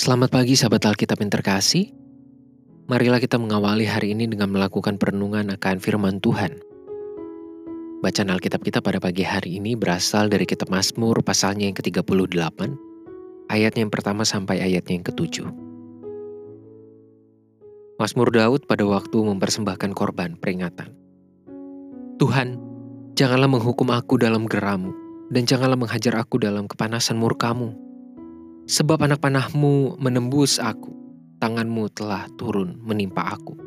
Selamat pagi sahabat Alkitab yang terkasih. Marilah kita mengawali hari ini dengan melakukan perenungan akan firman Tuhan. Bacaan Alkitab kita pada pagi hari ini berasal dari kitab Mazmur pasalnya yang ke-38, ayatnya yang pertama sampai ayatnya yang ke-7. Mazmur Daud pada waktu mempersembahkan korban peringatan. Tuhan, janganlah menghukum aku dalam geramu, dan janganlah menghajar aku dalam kepanasan murkamu Sebab anak panahmu menembus aku, tanganmu telah turun menimpa aku.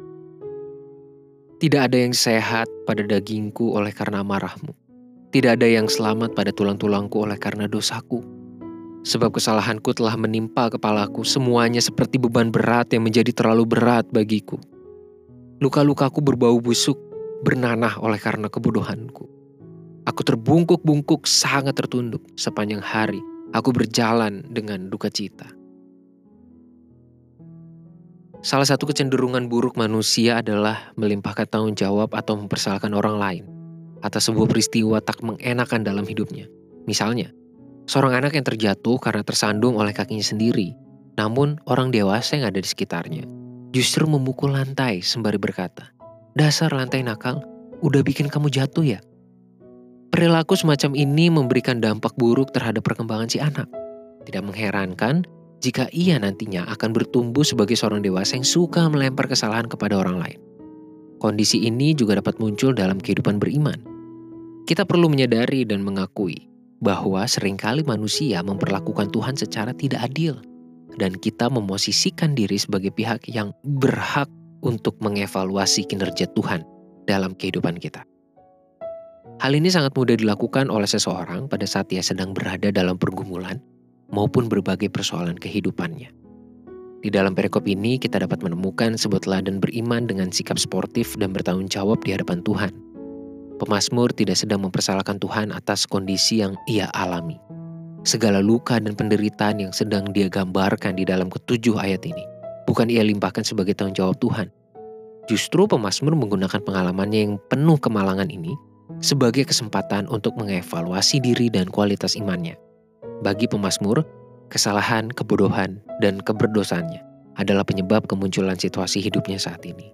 Tidak ada yang sehat pada dagingku oleh karena marahmu. Tidak ada yang selamat pada tulang-tulangku oleh karena dosaku. Sebab kesalahanku telah menimpa kepalaku, semuanya seperti beban berat yang menjadi terlalu berat bagiku. Luka-lukaku berbau busuk, bernanah oleh karena kebodohanku. Aku terbungkuk-bungkuk sangat tertunduk sepanjang hari aku berjalan dengan duka cita. Salah satu kecenderungan buruk manusia adalah melimpahkan tanggung jawab atau mempersalahkan orang lain atas sebuah peristiwa tak mengenakan dalam hidupnya. Misalnya, seorang anak yang terjatuh karena tersandung oleh kakinya sendiri, namun orang dewasa yang ada di sekitarnya justru memukul lantai sembari berkata, Dasar lantai nakal, udah bikin kamu jatuh ya? Perilaku semacam ini memberikan dampak buruk terhadap perkembangan si anak. Tidak mengherankan jika ia nantinya akan bertumbuh sebagai seorang dewasa yang suka melempar kesalahan kepada orang lain. Kondisi ini juga dapat muncul dalam kehidupan beriman. Kita perlu menyadari dan mengakui bahwa sering kali manusia memperlakukan Tuhan secara tidak adil, dan kita memosisikan diri sebagai pihak yang berhak untuk mengevaluasi kinerja Tuhan dalam kehidupan kita. Hal ini sangat mudah dilakukan oleh seseorang pada saat ia sedang berada dalam pergumulan maupun berbagai persoalan kehidupannya. Di dalam perikop ini kita dapat menemukan sebuah teladan beriman dengan sikap sportif dan bertanggung jawab di hadapan Tuhan. Pemasmur tidak sedang mempersalahkan Tuhan atas kondisi yang ia alami. Segala luka dan penderitaan yang sedang dia gambarkan di dalam ketujuh ayat ini, bukan ia limpahkan sebagai tanggung jawab Tuhan. Justru pemasmur menggunakan pengalamannya yang penuh kemalangan ini sebagai kesempatan untuk mengevaluasi diri dan kualitas imannya. Bagi pemazmur, kesalahan, kebodohan, dan keberdosaannya adalah penyebab kemunculan situasi hidupnya saat ini.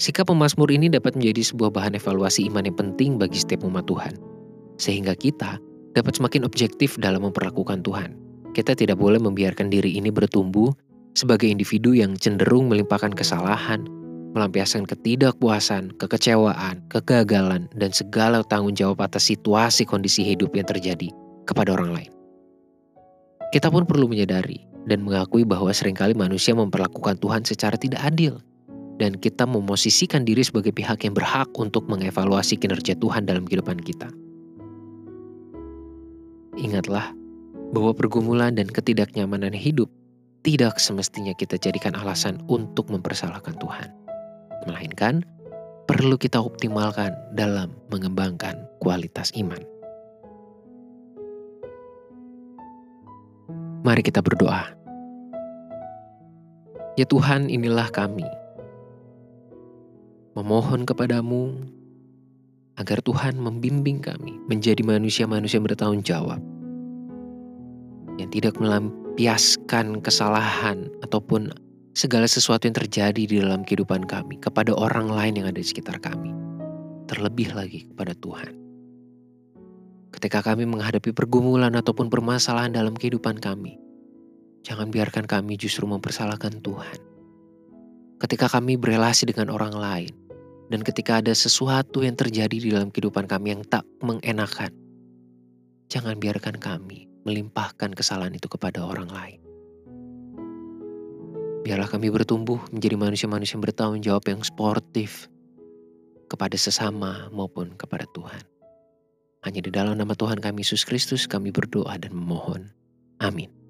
Sikap pemazmur ini dapat menjadi sebuah bahan evaluasi iman yang penting bagi setiap umat Tuhan, sehingga kita dapat semakin objektif dalam memperlakukan Tuhan. Kita tidak boleh membiarkan diri ini bertumbuh sebagai individu yang cenderung melimpahkan kesalahan, melampiaskan ketidakpuasan, kekecewaan, kegagalan, dan segala tanggung jawab atas situasi kondisi hidup yang terjadi kepada orang lain. Kita pun perlu menyadari dan mengakui bahwa sering kali manusia memperlakukan Tuhan secara tidak adil, dan kita memosisikan diri sebagai pihak yang berhak untuk mengevaluasi kinerja Tuhan dalam kehidupan kita. Ingatlah bahwa pergumulan dan ketidaknyamanan hidup tidak semestinya kita jadikan alasan untuk mempersalahkan Tuhan melainkan perlu kita optimalkan dalam mengembangkan kualitas iman. Mari kita berdoa. Ya Tuhan, inilah kami. Memohon kepadamu agar Tuhan membimbing kami menjadi manusia-manusia yang bertanggung jawab. Yang tidak melampiaskan kesalahan ataupun segala sesuatu yang terjadi di dalam kehidupan kami kepada orang lain yang ada di sekitar kami. Terlebih lagi kepada Tuhan. Ketika kami menghadapi pergumulan ataupun permasalahan dalam kehidupan kami, jangan biarkan kami justru mempersalahkan Tuhan. Ketika kami berelasi dengan orang lain, dan ketika ada sesuatu yang terjadi di dalam kehidupan kami yang tak mengenakan, jangan biarkan kami melimpahkan kesalahan itu kepada orang lain Biarlah kami bertumbuh menjadi manusia-manusia yang bertanggung jawab yang sportif kepada sesama maupun kepada Tuhan. Hanya di dalam nama Tuhan kami Yesus Kristus kami berdoa dan memohon. Amin.